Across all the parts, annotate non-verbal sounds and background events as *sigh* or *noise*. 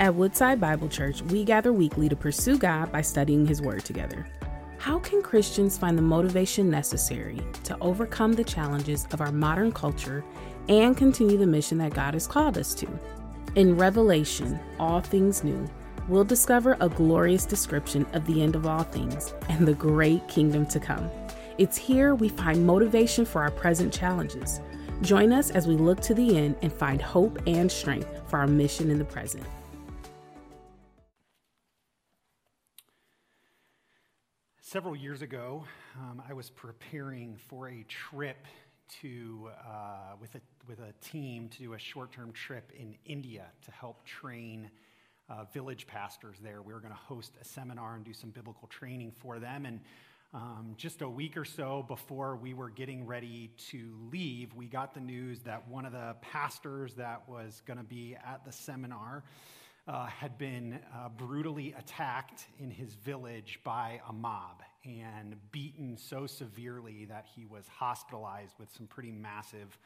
At Woodside Bible Church, we gather weekly to pursue God by studying His Word together. How can Christians find the motivation necessary to overcome the challenges of our modern culture and continue the mission that God has called us to? In Revelation, All Things New, we'll discover a glorious description of the end of all things and the great kingdom to come. It's here we find motivation for our present challenges. Join us as we look to the end and find hope and strength for our mission in the present. Several years ago, um, I was preparing for a trip to, uh, with, a, with a team to do a short term trip in India to help train uh, village pastors there. We were going to host a seminar and do some biblical training for them. And um, just a week or so before we were getting ready to leave, we got the news that one of the pastors that was going to be at the seminar uh, had been uh, brutally attacked in his village by a mob and beaten so severely that he was hospitalized with some pretty massive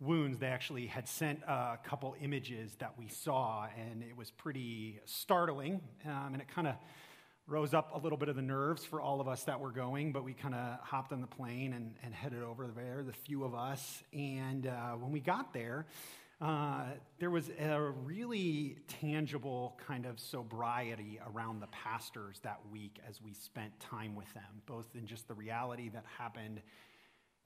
wounds. They actually had sent a couple images that we saw, and it was pretty startling. Um, and it kind of rose up a little bit of the nerves for all of us that were going, but we kind of hopped on the plane and, and, headed over there, the few of us. And uh, when we got there, uh, there was a really tangible kind of sobriety around the pastors that week as we spent time with them, both in just the reality that happened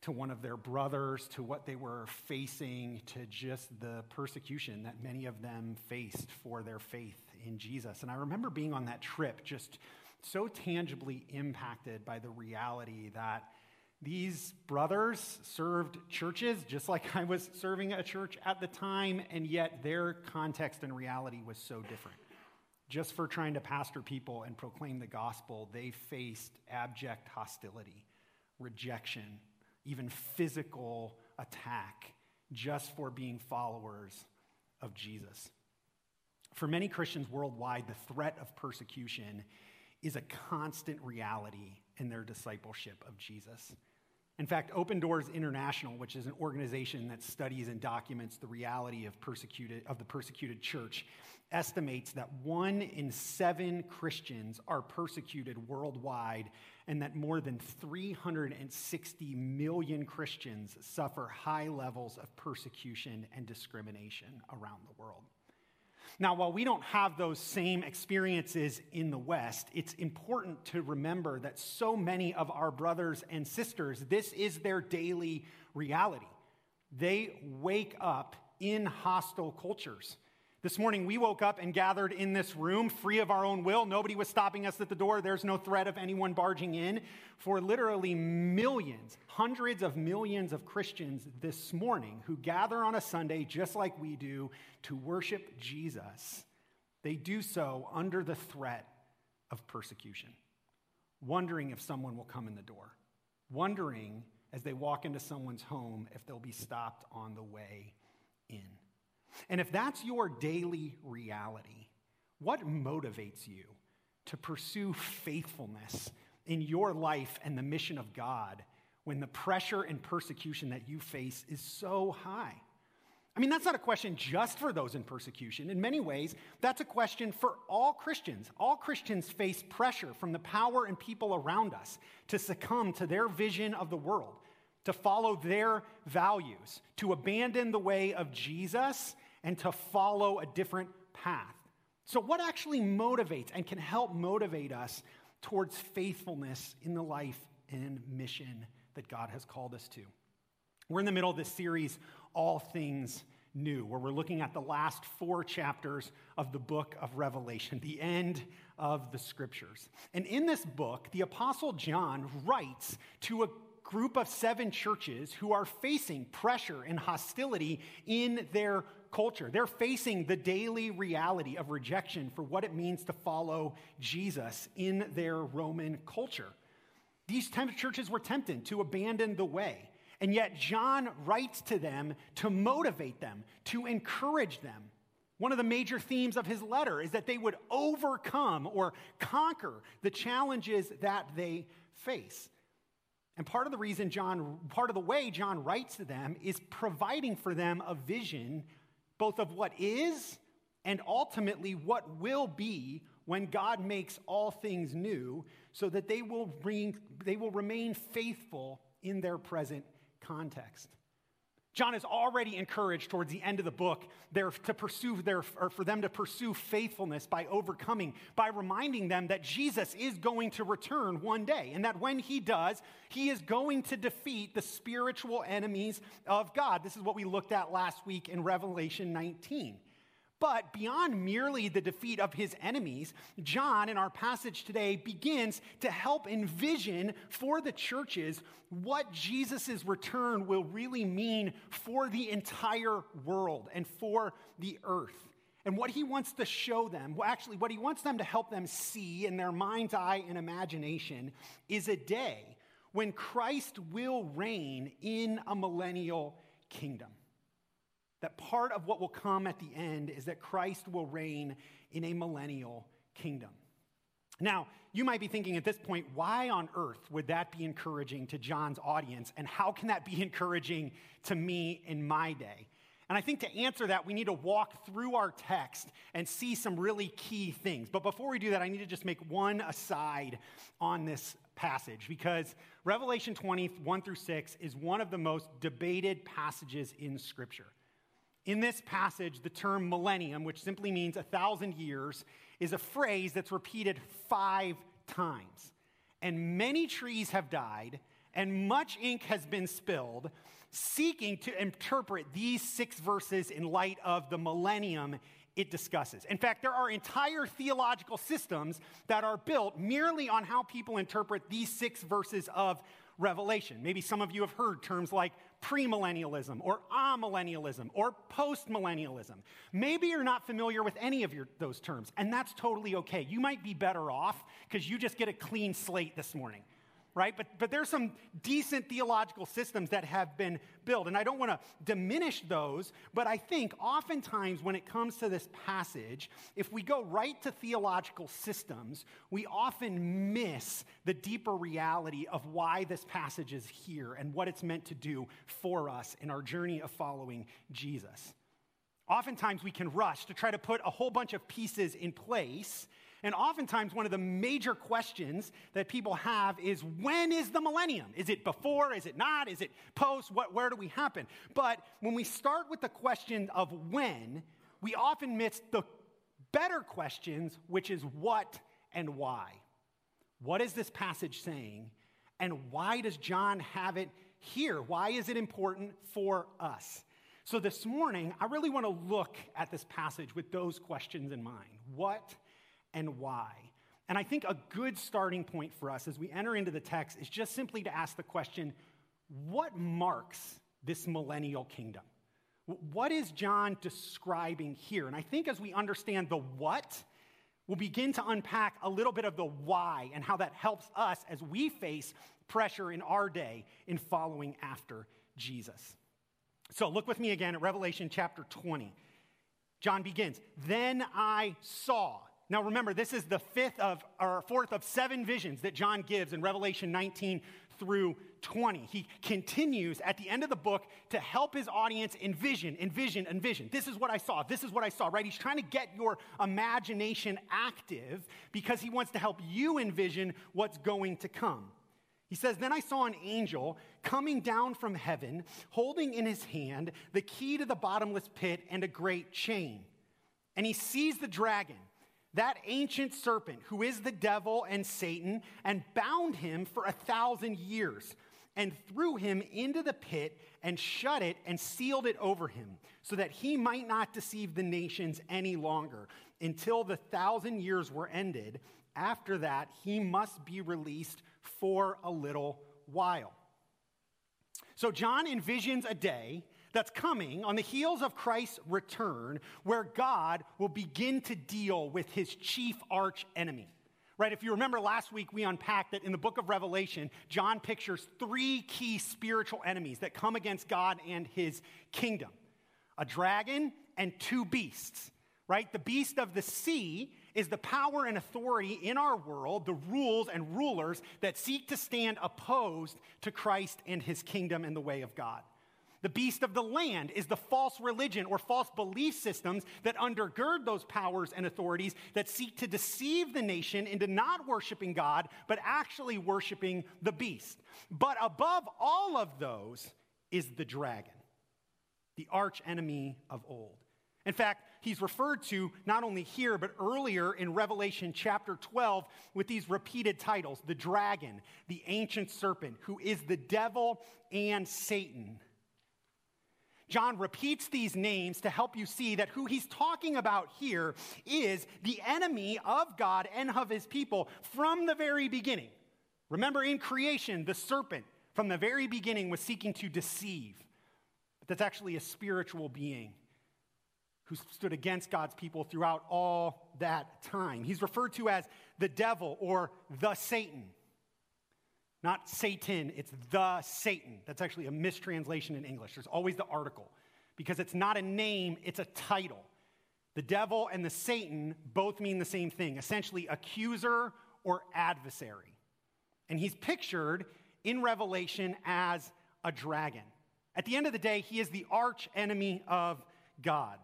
to one of their brothers, to what they were facing, to just the persecution that many of them faced for their faith in Jesus. And I remember being on that trip just so tangibly impacted by the reality that these brothers served churches just like I was serving a church at the time, and yet their context and reality was so different. Just for trying to pastor people and proclaim the gospel, they faced abject hostility, rejection, even physical attack just for being followers of Jesus. For many Christians worldwide, the threat of persecution is a constant reality in their discipleship of Jesus. In fact, Open Doors International, which is an organization that studies and documents the reality of, persecuted, of the persecuted church, estimates that one in seven Christians are persecuted worldwide, and that more than 360 million Christians suffer high levels of persecution and discrimination around the world. Now, while we don't have those same experiences in the West, it's important to remember that so many of our brothers and sisters, this is their daily reality. They wake up in hostile cultures. This morning, we woke up and gathered in this room free of our own will. Nobody was stopping us at the door. There's no threat of anyone barging in. For literally millions, hundreds of millions of Christians this morning who gather on a Sunday just like we do to worship Jesus, they do so under the threat of persecution, wondering if someone will come in the door, wondering as they walk into someone's home if they'll be stopped on the way in. And if that's your daily reality, what motivates you to pursue faithfulness in your life and the mission of God when the pressure and persecution that you face is so high? I mean, that's not a question just for those in persecution. In many ways, that's a question for all Christians. All Christians face pressure from the power and people around us to succumb to their vision of the world, to follow their values, to abandon the way of Jesus and to follow a different path. So, what actually motivates and can help motivate us towards faithfulness in the life and mission that God has called us to? We're in the middle of this series, All Things New, where we're looking at the last four chapters of the book of Revelation, the end of the scriptures. And in this book, the Apostle John writes to a group of seven churches who are facing pressure and hostility in their culture. They're facing the daily reality of rejection for what it means to follow Jesus in their Roman culture. These churches were tempted to abandon the way. And yet, John writes to them to motivate them, to encourage them. One of the major themes of his letter is that they would overcome or conquer the challenges that they face. And part of the reason John, part of the way John writes to them is providing for them a vision both of what is and ultimately what will be when God makes all things new, so that they will, ring, they will remain faithful in their present context. John is already encouraged towards the end of the book there to pursue their, or for them to pursue faithfulness by overcoming, by reminding them that Jesus is going to return one day, and that when he does, he is going to defeat the spiritual enemies of God. This is what we looked at last week in Revelation 19. But beyond merely the defeat of his enemies, John, in our passage today, begins to help envision for the churches what Jesus' return will really mean for the entire world and for the earth. And what he wants to show them, well, actually, what he wants them to help them see in their mind's eye and imagination is a day when Christ will reign in a millennial kingdom that part of what will come at the end is that Christ will reign in a millennial kingdom. Now, you might be thinking at this point, why on earth would that be encouraging to John's audience? And how can that be *laughs* encouraging to me in my day? And I think to answer that, we need to walk through our text and see some really key things. But before we do that, I need to just make one aside on this passage because Revelation 20, 1 through 6, is one of the most debated passages in Scripture. In this passage, the term millennium, which simply means a thousand years, is a phrase that's repeated five times. And many trees have died, and much ink has been spilled, seeking to interpret these six verses in light of the millennium it discusses. In fact, there are entire theological systems that are built merely on how people interpret these six verses of Revelation. Maybe some of you have heard terms like premillennialism or amillennialism or postmillennialism. Maybe you're not familiar with any of your, those terms, and that's totally okay. You might be better off because you just get a clean slate this morning right? But, but there's some decent theological systems that have been built. And I don't want to diminish those, but I think oftentimes when it comes to this passage, if we go right to theological systems, we often miss the deeper reality of why this passage is here and what it's meant to do for us in our journey of following Jesus. Oftentimes we can rush to try to put a whole bunch of pieces in place and oftentimes, one of the major questions that people have is when is the millennium? Is it before? Is it not? Is it post? What, where do we happen? But when we start with the question of when, we often miss the better questions, which is what and why. What is this passage saying? And why does John have it here? Why is it important for us? So, this morning, I really want to look at this passage with those questions in mind. What and why. And I think a good starting point for us as we enter into the text is just simply to ask the question what marks this millennial kingdom? What is John describing here? And I think as we understand the what, we'll begin to unpack a little bit of the why and how that helps us as we face pressure in our day in following after Jesus. So look with me again at Revelation chapter 20. John begins, Then I saw. Now remember, this is the fifth of, or fourth of seven visions that John gives in Revelation 19 through 20. He continues at the end of the book to help his audience envision, envision, envision. This is what I saw. This is what I saw, right? He's trying to get your imagination active because he wants to help you envision what's going to come. He says, Then I saw an angel coming down from heaven, holding in his hand the key to the bottomless pit and a great chain. And he seized the dragon that ancient serpent who is the devil and Satan, and bound him for a thousand years, and threw him into the pit and shut it and sealed it over him, so that he might not deceive the nations any longer until the thousand years were ended. After that, he must be released for a little while. So, John envisions a day that's coming on the heels of Christ's return, where God will begin to deal with his chief arch enemy. Right? If you remember last week, we unpacked that in the book of Revelation, John pictures three key spiritual enemies that come against God and his kingdom a dragon and two beasts. Right? The beast of the sea is the power and authority in our world, the rules and rulers that seek to stand opposed to Christ and his kingdom and the way of God. The beast of the land is the false religion or false belief systems that undergird those powers and authorities that seek to deceive the nation into not worshiping God, but actually worshiping the beast. But above all of those is the dragon, the arch enemy of old. In fact, he's referred to not only here, but earlier in Revelation chapter 12 with these repeated titles the dragon, the ancient serpent, who is the devil and Satan John repeats these names to help you see that who he's talking about here is the enemy of God and of his people from the very beginning. Remember, in creation, the serpent from the very beginning was seeking to deceive. But that's actually a spiritual being who stood against God's people throughout all that time. He's referred to as the devil or the Satan. Not Satan, it's the Satan. That's actually a mistranslation in English. There's always the article because it's not a name, it's a title. The devil and the Satan both mean the same thing essentially, accuser or adversary. And he's pictured in Revelation as a dragon. At the end of the day, he is the arch enemy of God.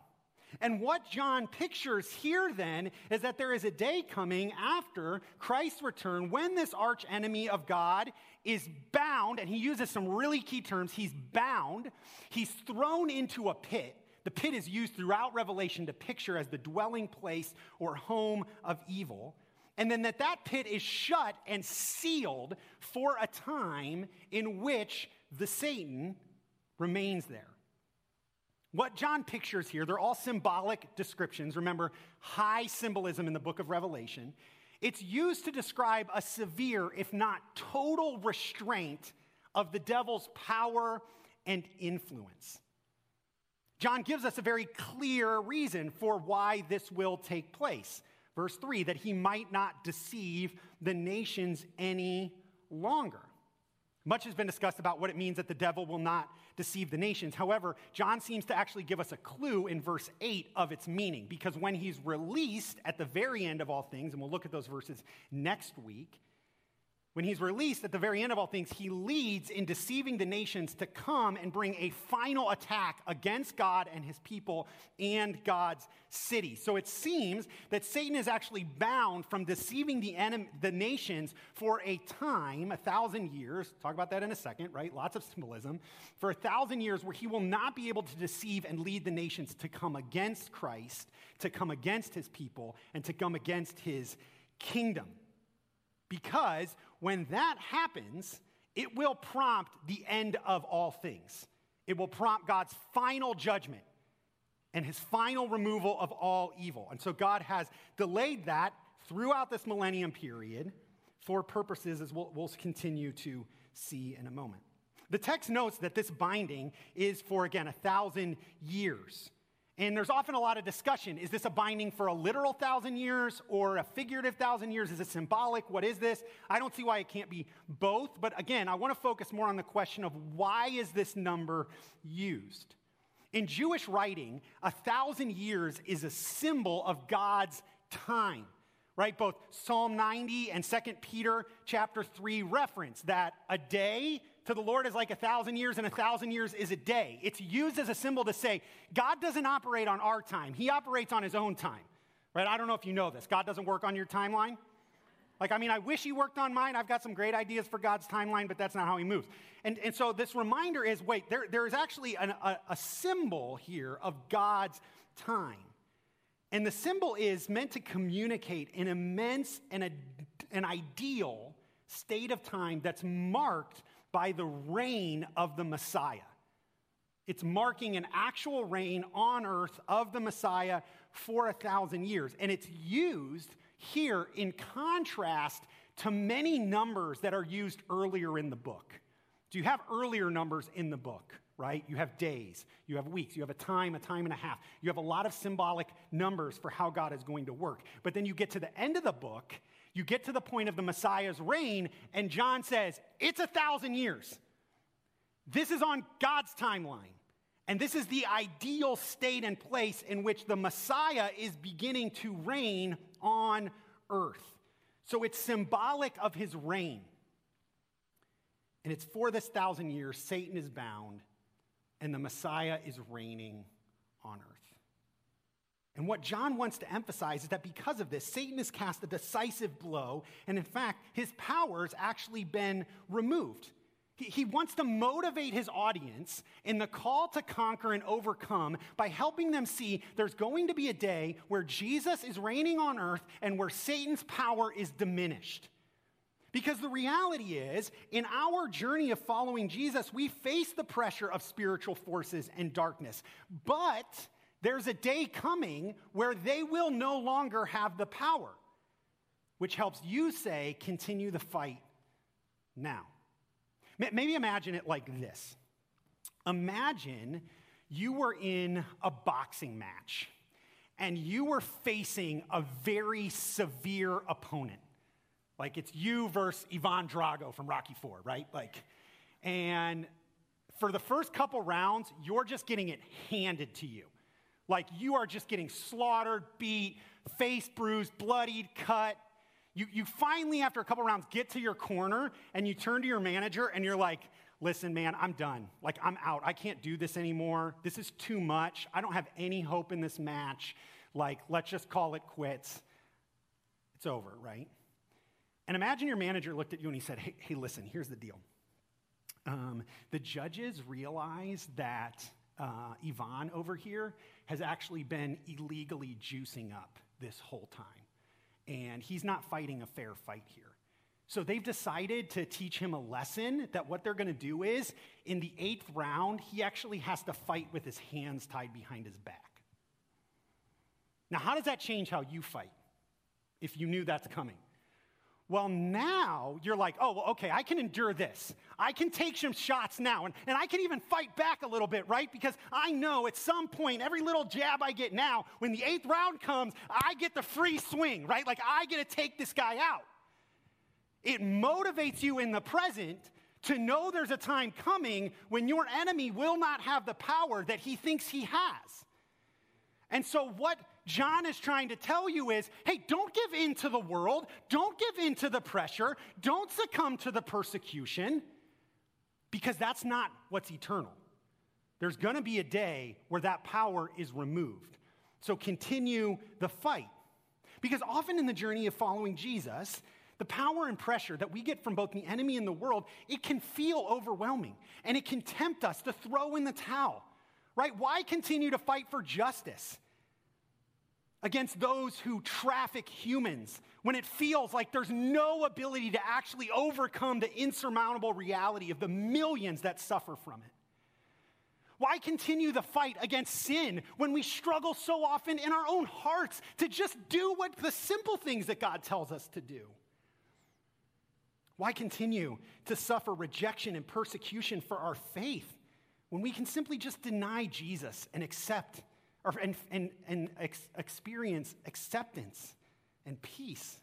And what John pictures here then is that there is a day coming after Christ's return when this arch enemy of God is bound, and he uses some really key terms. He's bound, he's thrown into a pit. The pit is used throughout Revelation to picture as the dwelling place or home of evil. And then that that pit is shut and sealed for a time in which the Satan remains there. What John pictures here, they're all symbolic descriptions. Remember, high symbolism in the book of Revelation. It's used to describe a severe, if not total, restraint of the devil's power and influence. John gives us a very clear reason for why this will take place. Verse 3 that he might not deceive the nations any longer. Much has been discussed about what it means that the devil will not deceive the nations. However, John seems to actually give us a clue in verse 8 of its meaning, because when he's released at the very end of all things, and we'll look at those verses next week, when he's released at the very end of all things, he leads in deceiving the nations to come and bring a final attack against God and his people and God's city. So it seems that Satan is actually bound from deceiving the, enemy, the nations for a time, a thousand years. Talk about that in a second, right? Lots of symbolism. For a thousand years where he will not be able to deceive and lead the nations to come against Christ, to come against his people, and to come against his kingdom. Because when that happens, it will prompt the end of all things. It will prompt God's final judgment and his final removal of all evil. And so God has delayed that throughout this millennium period for purposes as we'll, we'll continue to see in a moment. The text notes that this binding is for, again, a thousand years. And there's often a lot of discussion. Is this a binding for a literal thousand years or a figurative thousand years? Is it symbolic? What is this? I don't see why it can't be both. But again, I want to focus more on the question of why is this number used? In Jewish writing, a thousand years is a symbol of God's time right both psalm 90 and 2 peter chapter 3 reference that a day to the Lord is like a thousand years, and a thousand years is a day. It's used as a symbol to say God doesn't operate on our time, He operates on His own time. Right? I don't know if you know this. God doesn't work on your timeline. Like, I mean, I wish He worked on mine. I've got some great ideas for God's timeline, but that's not how He moves. And, and so this reminder is wait, there, there is actually an, a, a symbol here of God's time. And the symbol is meant to communicate an immense and a, an ideal state of time that's marked by the reign of the Messiah. It's marking an actual reign on earth of the Messiah for a thousand years. And it's used here in contrast to many numbers that are used earlier in the book. Do you have earlier numbers in the book, right? You have days, you have weeks, you have a time, a time and a half. You have a lot of symbolic numbers for how God is going to work. But then you get to the end of the book you get to the point of the Messiah's reign, and John says, It's a thousand years. This is on God's timeline. And this is the ideal state and place in which the Messiah is beginning to reign on earth. So it's symbolic of his reign. And it's for this thousand years, Satan is bound and the Messiah is reigning on earth. And what John wants to emphasize is that because of this, Satan has cast a decisive blow, and in fact, his power has actually been removed. He, he wants to motivate his audience in the call to conquer and overcome by helping them see there's going to be a day where Jesus is reigning on earth and where Satan's power is diminished. Because the reality is, in our journey of following Jesus, we face the pressure of spiritual forces and darkness. But there's a day coming where they will no longer have the power, which helps you say, continue the fight now. Maybe imagine it like this Imagine you were in a boxing match and you were facing a very severe opponent. Like it's you versus Ivan Drago from Rocky Four, right? Like, and for the first couple rounds, you're just getting it handed to you. Like you are just getting slaughtered, beat, face bruised, bloodied, cut. You, you finally, after a couple rounds, get to your corner and you turn to your manager and you're like, listen, man, I'm done. Like, I'm out. I can't do this anymore. This is too much. I don't have any hope in this match. Like, let's just call it quits. It's over, right? And imagine your manager looked at you and he said, hey, hey listen, here's the deal. Um, the judges realize that uh, Ivan over here has actually been illegally juicing up this whole time. And he's not fighting a fair fight here. So they've decided to teach him a lesson that what they're going to do is in the eighth round, he actually has to fight with his hands tied behind his back. Now, how does that change how you fight if you knew that's coming? Well, now you're like, oh, well, okay, I can endure this. I can take some shots now, and, and I can even fight back a little bit, right? Because I know at some point, every little jab I get now, when the eighth round comes, I get the free swing, right? Like I get to take this guy out. It motivates you in the present to know there's a time coming when your enemy will not have the power that he thinks he has. And so, what John is trying to tell you is hey, don't give in to the world, don't give in to the pressure, don't succumb to the persecution, because that's not what's eternal. There's gonna be a day where that power is removed. So, continue the fight. Because often in the journey of following Jesus, the power and pressure that we get from both the enemy and the world, it can feel overwhelming and it can tempt us to throw in the towel, right? Why continue to fight for justice against those who traffic humans when it feels like there's no ability to actually overcome the insurmountable reality of the millions that suffer from it? Why continue the fight against sin when we struggle so often in our own hearts to just do what the simple things that God tells us to do? Why continue to suffer rejection and persecution for our faith when we can simply just deny Jesus and accept or, and, and, and ex- experience acceptance and peace?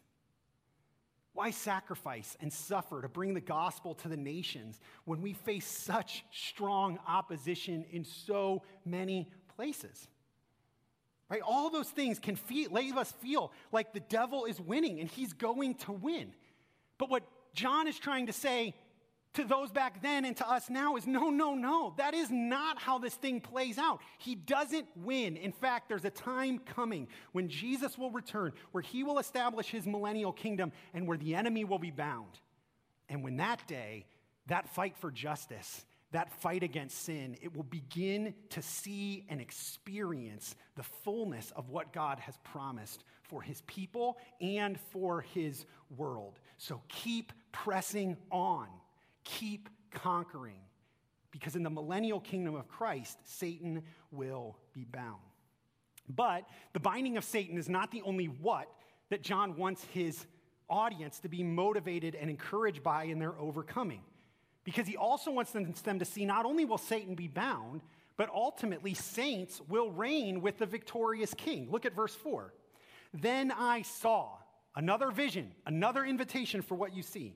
Why sacrifice and suffer to bring the gospel to the nations when we face such strong opposition in so many places? Right? All those things can feel, leave us feel like the devil is winning and he's going to win. But what John is trying to say to those back then and to us now is no, no, no. That is not how this thing plays out. He doesn't win. In fact, there's a time coming when Jesus will return, where he will establish his millennial kingdom and where the enemy will be bound. And when that day, that fight for justice, that fight against sin, it will begin to see and experience the fullness of what God has promised for his people and for his world. So keep pressing on, keep conquering, because in the millennial kingdom of Christ, Satan will be bound. But the binding of Satan is not the only what that John wants his audience to be motivated and encouraged by in their overcoming. Because he also wants them, to see not only will Satan be bound, but ultimately saints will reign with the victorious king. Look at verse 4. Then I saw another vision, another invitation for what you see.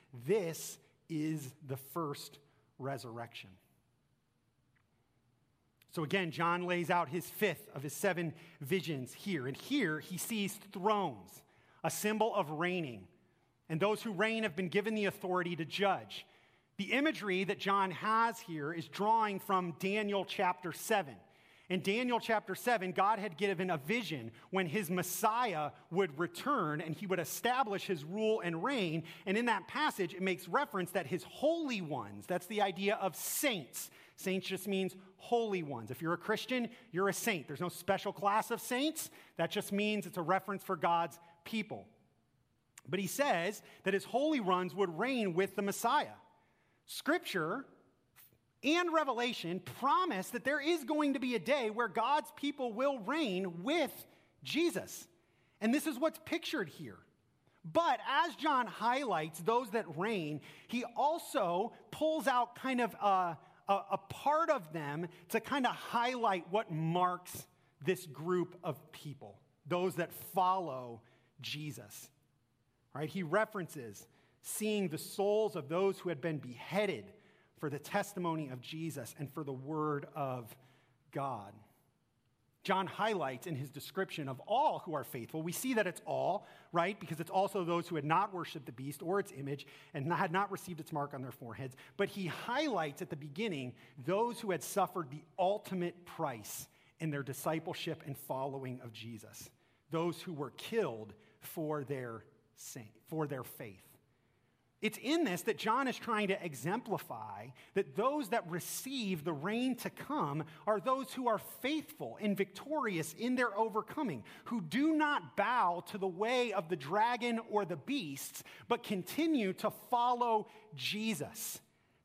This is the first resurrection. So again, John lays out his fifth of his seven visions here. And here he sees thrones, a symbol of reigning. And those who reign have been given the authority to judge. The imagery that John has here is drawing from Daniel chapter 7. In Daniel chapter 7, God had given a vision when his Messiah would return and he would establish his rule and reign. And in that passage, it makes reference that his holy ones, that's the idea of saints. Saints just means holy ones. If you're a Christian, you're a saint. There's no special class of saints. That just means it's a reference for God's people. But he says that his holy ones would reign with the Messiah. Scripture and Revelation promise that there is going to be a day where God's people will reign with Jesus. And this is what's pictured here. But as John highlights those that reign, he also pulls out kind of a, a, a part of them to kind of highlight what marks this group of people, those that follow Jesus. Right? He references seeing the souls of those who had been beheaded for the testimony of Jesus and for the word of God. John highlights in his description of all who are faithful, we see that it's all, right? Because it's also those who had not worshiped the beast or its image and had not received its mark on their foreheads. But he highlights at the beginning those who had suffered the ultimate price in their discipleship and following of Jesus, those who were killed for their, for their faith. It's in this that John is trying to exemplify that those that receive the reign to come are those who are faithful and victorious in their overcoming, who do not bow to the way of the dragon or the beasts, but continue to follow Jesus.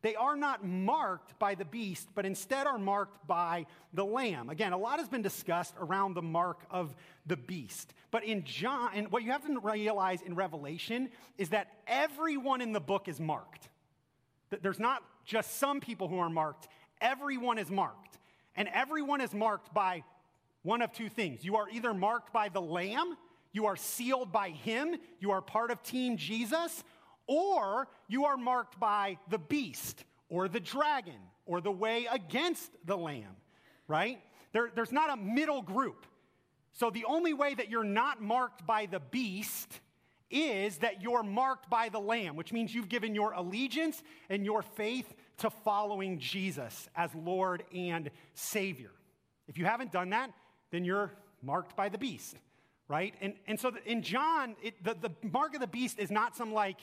They are not marked by the beast, but instead are marked by the lamb. Again, a lot has been discussed around the mark of the beast. But in John, and what you have to realize in Revelation is that everyone in the book is marked. There's not just some people who are marked, everyone is marked. And everyone is marked by one of two things. You are either marked by the lamb, you are sealed by him, you are part of Team Jesus, or you are marked by the beast or the dragon or the way against the lamb, right? There, there's not a middle group. So the only way that you're not marked by the beast is that you're marked by the lamb, which means you've given your allegiance and your faith to following Jesus as Lord and Savior. If you haven't done that, then you're marked by the beast, right? And, and so in John, it, the, the mark of the beast is not some like,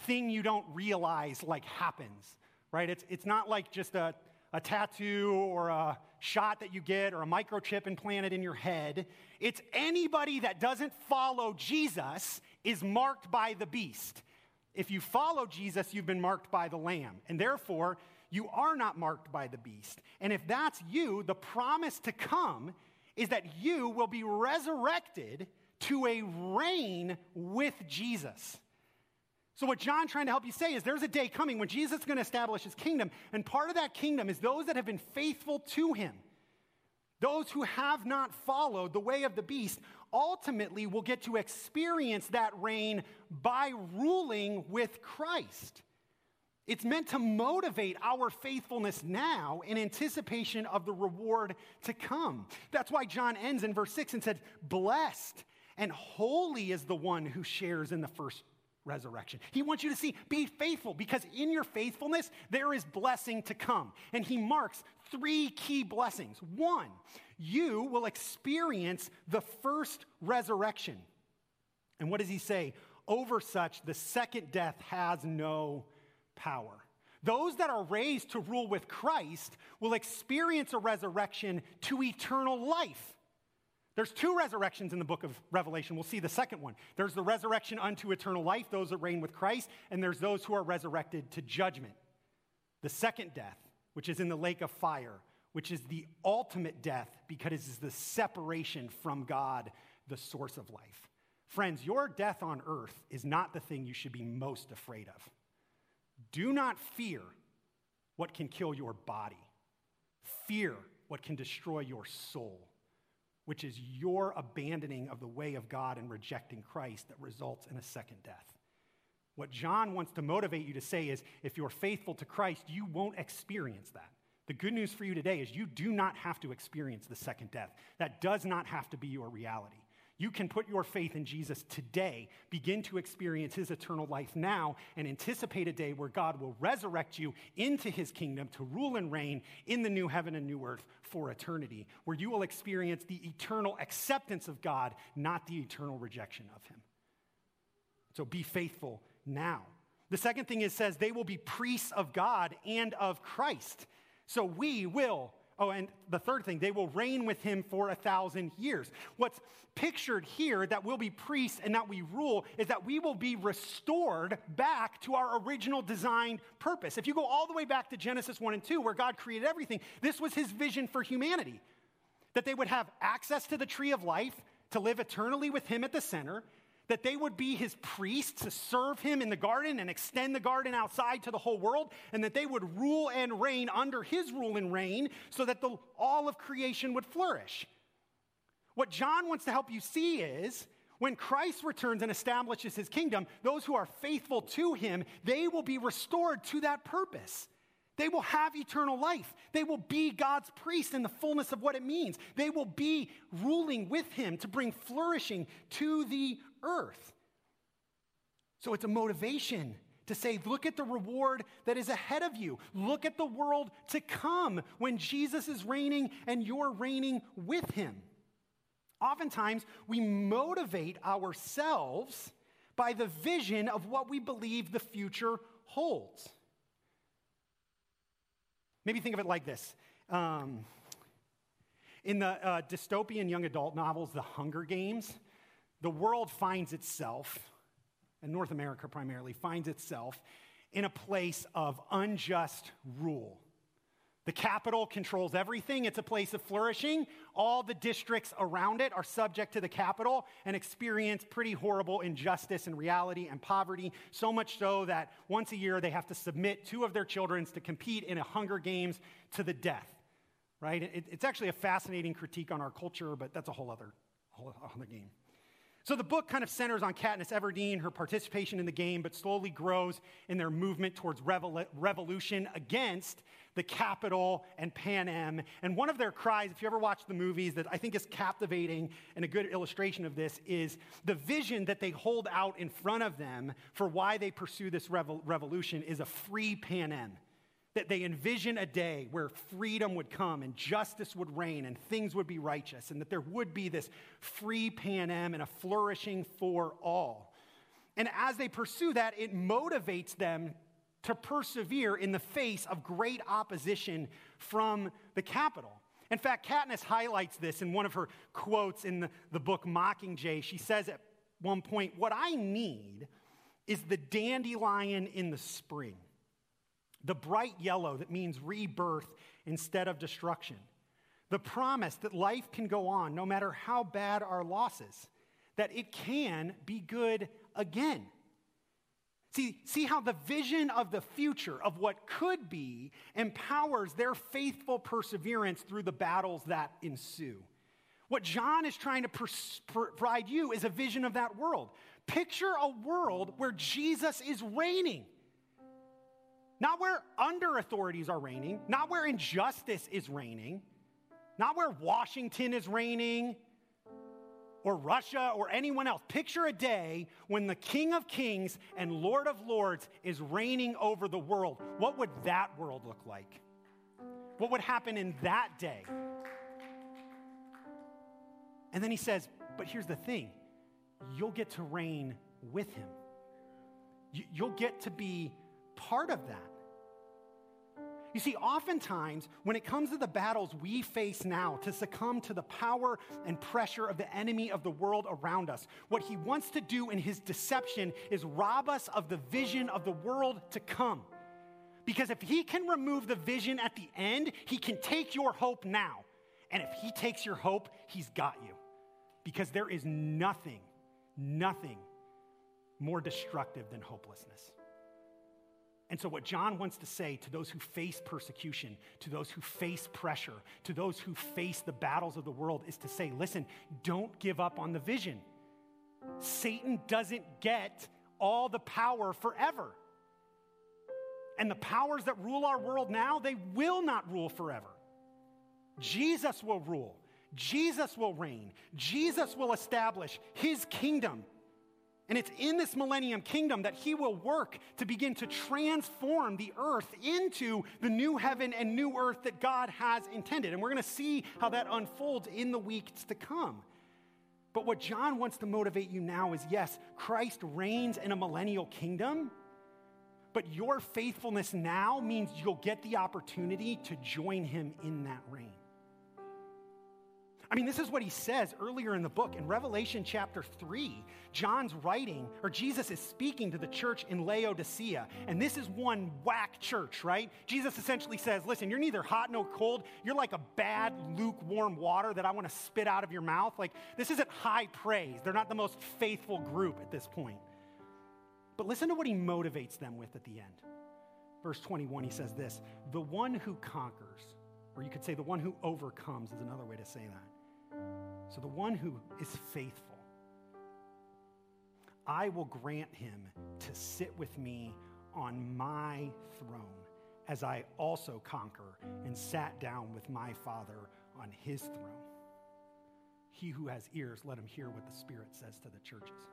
thing you don't realize like happens, right? It's, it's not like just a, a tattoo or a shot that you get or a microchip implanted in your head. It's anybody that doesn't follow Jesus is marked by the beast. If you follow Jesus, you've been marked by the Lamb. And therefore, you are not marked by the beast. And if that's you, the promise to come is that you will be resurrected to a reign with Jesus. So, what John trying to help you say is there's a day coming when Jesus is going to establish his kingdom, and part of that kingdom is those that have been faithful to him. Those who have not followed the way of the beast ultimately will get to experience that reign by ruling with Christ. It's meant to motivate our faithfulness now in anticipation of the reward to come. That's why John ends in verse 6 and said, Blessed and holy is the one who shares in the first resurrection. He wants you to see, be faithful, because in your faithfulness, there is blessing to come. And he marks three key blessings. One, you will experience the first resurrection. And what does he say? Over such, the second death has no power. Those that are raised to rule with Christ will experience a resurrection to eternal life. There's two resurrections in the book of Revelation. We'll see the second one. There's the resurrection unto eternal life, those that reign with Christ, and there's those who are resurrected to judgment. The second death, which is in the lake of fire, which is the ultimate death because it is the separation from God, the source of life. Friends, your death on earth is not the thing you should be most afraid of. Do not fear what can kill your body, fear what can destroy your soul, which is your abandoning of the way of God and rejecting Christ that results in a second death. What John wants to motivate you to say is if you're faithful to Christ, you won't experience that. The good news for you today is you do not have to experience the second death. That does not have to be your reality. You can put your faith in Jesus today, begin to experience his eternal life now, and anticipate a day where God will resurrect you into his kingdom to rule and reign in the new heaven and new earth for eternity, where you will experience the eternal acceptance of God, not the eternal rejection of him. So be faithful now. The second thing is says they will be priests of God and of Christ. So we will Oh, and the third thing, they will reign with him for a thousand years. What's pictured here that we'll be priests and that we rule is that we will be restored back to our original designed purpose. If you go all the way back to Genesis 1 and 2, where God created everything, this was his vision for humanity that they would have access to the tree of life, to live eternally with him at the center, that they would be his priests to serve him in the garden and extend the garden outside to the whole world, and that they would rule and reign under his rule and reign so that the, all of creation would flourish. What John wants to help you see is when Christ returns and establishes his kingdom, those who are faithful to him, they will be restored to that purpose. They will have eternal life. They will be God's priest in the fullness of what it means. They will be ruling with him to bring flourishing to the earth. So it's a motivation to say, look at the reward that is ahead of you. Look at the world to come when Jesus is reigning and you're reigning with him. Oftentimes, we motivate ourselves by the vision of what we believe the future holds. Maybe think of it like this. Um, in the uh, dystopian young adult novels, The Hunger Games, the world finds itself, and North America primarily, finds itself in a place of unjust rule. The Capitol controls everything. It's a place of flourishing. All the districts around it are subject to the Capitol and experience pretty horrible injustice and reality and poverty. So much so that once a year they have to submit two of their children to compete in a Hunger Games to the death. Right? It, it's actually a fascinating critique on our culture, but that's a whole other, whole other game. So the book kind of centers on Katniss Everdeen, her participation in the game, but slowly grows in their movement towards revol- revolution against the Capitol and Pan Panem. And one of their cries, if you ever watch the movies, that I think is captivating and a good illustration of this is the vision that they hold out in front of them for why they pursue this revol- revolution is a free Pan Panem that they envision a day where freedom would come and justice would reign and things would be righteous, and that there would be this free Panem and a flourishing for all. And as they pursue that, it motivates them to persevere in the face of great opposition from the Capitol. In fact, Katniss highlights this in one of her quotes in the, the book Mockingjay. She says at one point, What I need is the dandelion in the spring the bright yellow that means rebirth instead of destruction, the promise that life can go on no matter how bad our losses, that it can be good again. See, see how the vision of the future, of what could be, empowers their faithful perseverance through the battles that ensue. What John is trying to provide you is a vision of that world. Picture a world where Jesus is reigning. Not where under authorities are reigning, not where injustice is reigning, not where Washington is reigning or Russia or anyone else. Picture a day when the King of Kings and Lord of Lords is reigning over the world. What would that world look like? What would happen in that day? And then he says, But here's the thing you'll get to reign with him, you'll get to be part of that. You see, oftentimes, when it comes to the battles we face now to succumb to the power and pressure of the enemy of the world around us, what he wants to do in his deception is rob us of the vision of the world to come. Because if he can remove the vision at the end, he can take your hope now. And if he takes your hope, he's got you. Because there is nothing, nothing more destructive than hopelessness. And so, what John wants to say to those who face persecution, to those who face pressure, to those who face the battles of the world is to say, listen, don't give up on the vision. Satan doesn't get all the power forever. And the powers that rule our world now, they will not rule forever. Jesus will rule. Jesus will reign. Jesus will establish his kingdom. And it's in this millennium kingdom that he will work to begin to transform the earth into the new heaven and new earth that God has intended. And we're going to see how that unfolds in the weeks to come. But what John wants to motivate you now is yes, Christ reigns in a millennial kingdom, but your faithfulness now means you'll get the opportunity to join him in that reign. I mean, this is what he says earlier in the book. In Revelation chapter 3, John's writing, or Jesus is speaking to the church in Laodicea. And this is one whack church, right? Jesus essentially says, Listen, you're neither hot nor cold. You're like a bad, lukewarm water that I want to spit out of your mouth. Like, this isn't high praise. They're not the most faithful group at this point. But listen to what he motivates them with at the end. Verse 21, he says this The one who conquers, or you could say the one who overcomes is another way to say that so the one who is faithful, I will grant him to sit with me on my throne as I also conquer and sat down with my Father on his throne. He who has ears, let him hear what the Spirit says to the churches.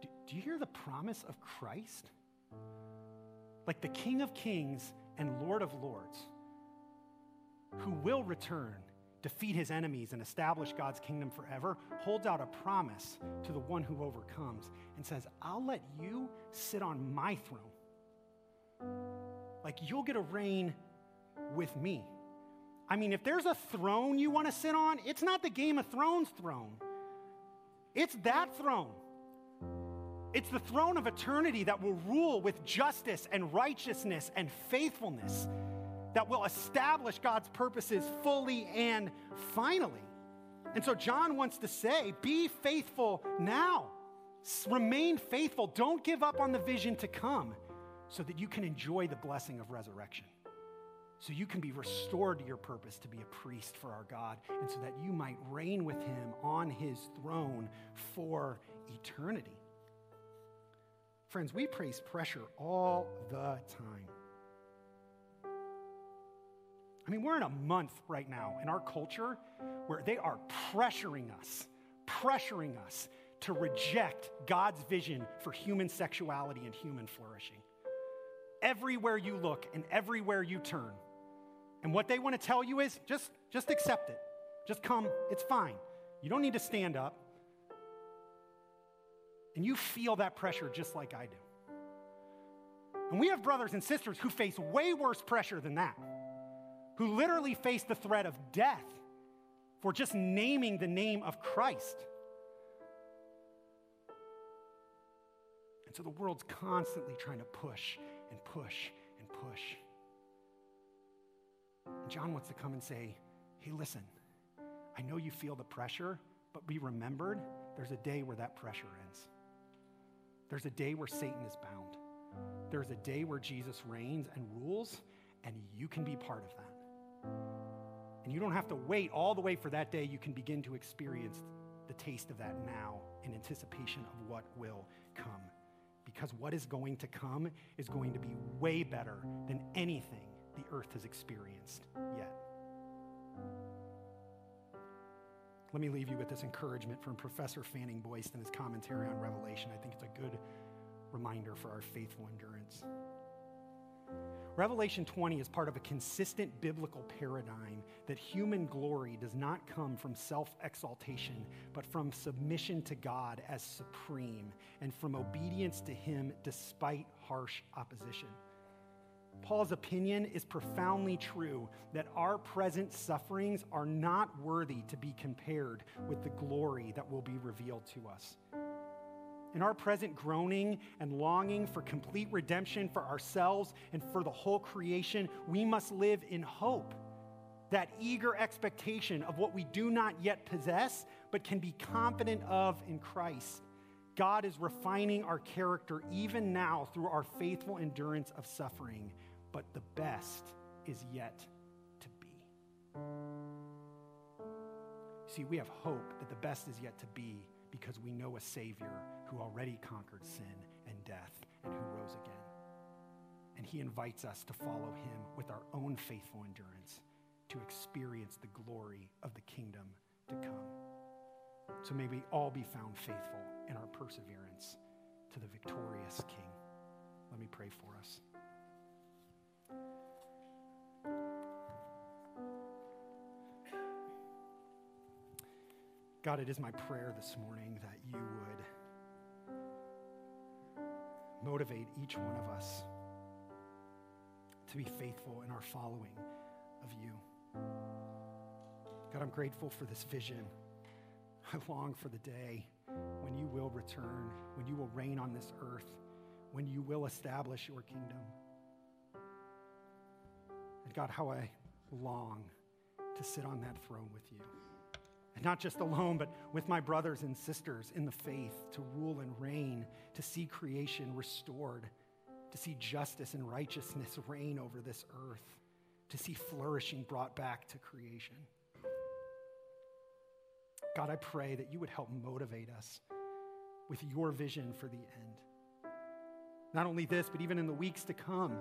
Do, do you hear the promise of Christ? Like the King of Kings and Lord of Lords, who will return defeat his enemies and establish God's kingdom forever, holds out a promise to the one who overcomes and says, I'll let you sit on my throne. Like you'll get a reign with me. I mean, if there's a throne you want to sit on, it's not the Game of Thrones throne, it's that throne. It's the throne of eternity that will rule with justice and righteousness and faithfulness that will establish God's purposes fully and finally. And so John wants to say, be faithful now. Remain faithful. Don't give up on the vision to come so that you can enjoy the blessing of resurrection. So you can be restored to your purpose to be a priest for our God, and so that you might reign with him on his throne for eternity. Friends, we praise pressure all the time. I mean, we're in a month right now in our culture where they are pressuring us, pressuring us to reject God's vision for human sexuality and human flourishing. Everywhere you look and everywhere you turn. And what they want to tell you is just, just accept it. Just come, it's fine. You don't need to stand up. And you feel that pressure just like I do. And we have brothers and sisters who face way worse pressure than that who literally faced the threat of death for just naming the name of Christ. And so the world's constantly trying to push and push and push. And John wants to come and say, hey, listen, I know you feel the pressure, but be remembered there's a day where that pressure ends. There's a day where Satan is bound. There's a day where Jesus reigns and rules, and you can be part of that. And you don't have to wait all the way for that day. You can begin to experience the taste of that now in anticipation of what will come. Because what is going to come is going to be way better than anything the earth has experienced yet. Let me leave you with this encouragement from Professor Fanning Boyce in his commentary on Revelation. I think it's a good reminder for our faithful endurance. Revelation 20 is part of a consistent biblical paradigm that human glory does not come from self exaltation, but from submission to God as supreme and from obedience to Him despite harsh opposition. Paul's opinion is profoundly true that our present sufferings are not worthy to be compared with the glory that will be revealed to us. In our present groaning and longing for complete redemption for ourselves and for the whole creation, we must live in hope. That eager expectation of what we do not yet possess, but can be confident of in Christ. God is refining our character even now through our faithful endurance of suffering, but the best is yet to be. See, we have hope that the best is yet to be because we know a Savior who already conquered sin and death and who rose again. And He invites us to follow Him with our own faithful endurance to experience the glory of the kingdom to come. So may we all be found faithful in our perseverance to the victorious King. Let me pray for us. God, it is my prayer this morning that you would motivate each one of us to be faithful in our following of you. God, I'm grateful for this vision. I long for the day when you will return, when you will reign on this earth, when you will establish your kingdom. And God, how I long to sit on that throne with you. And not just alone, but with my brothers and sisters in the faith to rule and reign, to see creation restored, to see justice and righteousness reign over this earth, to see flourishing brought back to creation. God, I pray that you would help motivate us with your vision for the end. Not only this, but even in the weeks to come,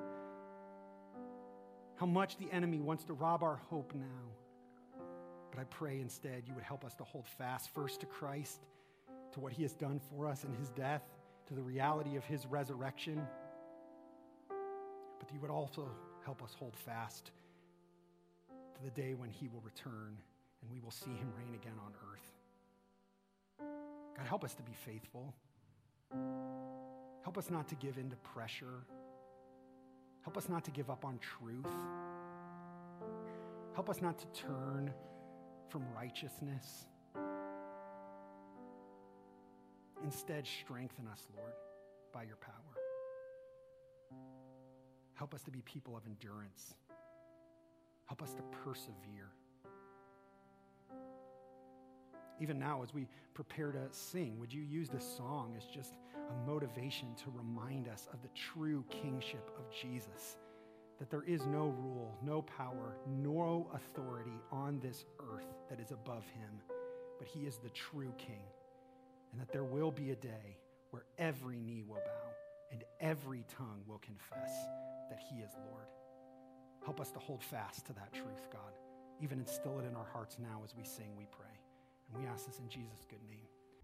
how much the enemy wants to rob our hope now. But I pray instead you would help us to hold fast first to Christ, to what he has done for us in his death, to the reality of his resurrection. But you would also help us hold fast to the day when he will return and we will see him reign again on earth. God, help us to be faithful. Help us not to give in to pressure. Help us not to give up on truth. Help us not to turn from righteousness. Instead, strengthen us, Lord, by your power. Help us to be people of endurance. Help us to persevere. Even now, as we prepare to sing, would you use this song as just a motivation to remind us of the true kingship of Jesus? That there is no rule, no power, no authority on this earth that is above him, but he is the true king. And that there will be a day where every knee will bow and every tongue will confess that he is Lord. Help us to hold fast to that truth, God. Even instill it in our hearts now as we sing, we pray. And we ask this in Jesus' good name.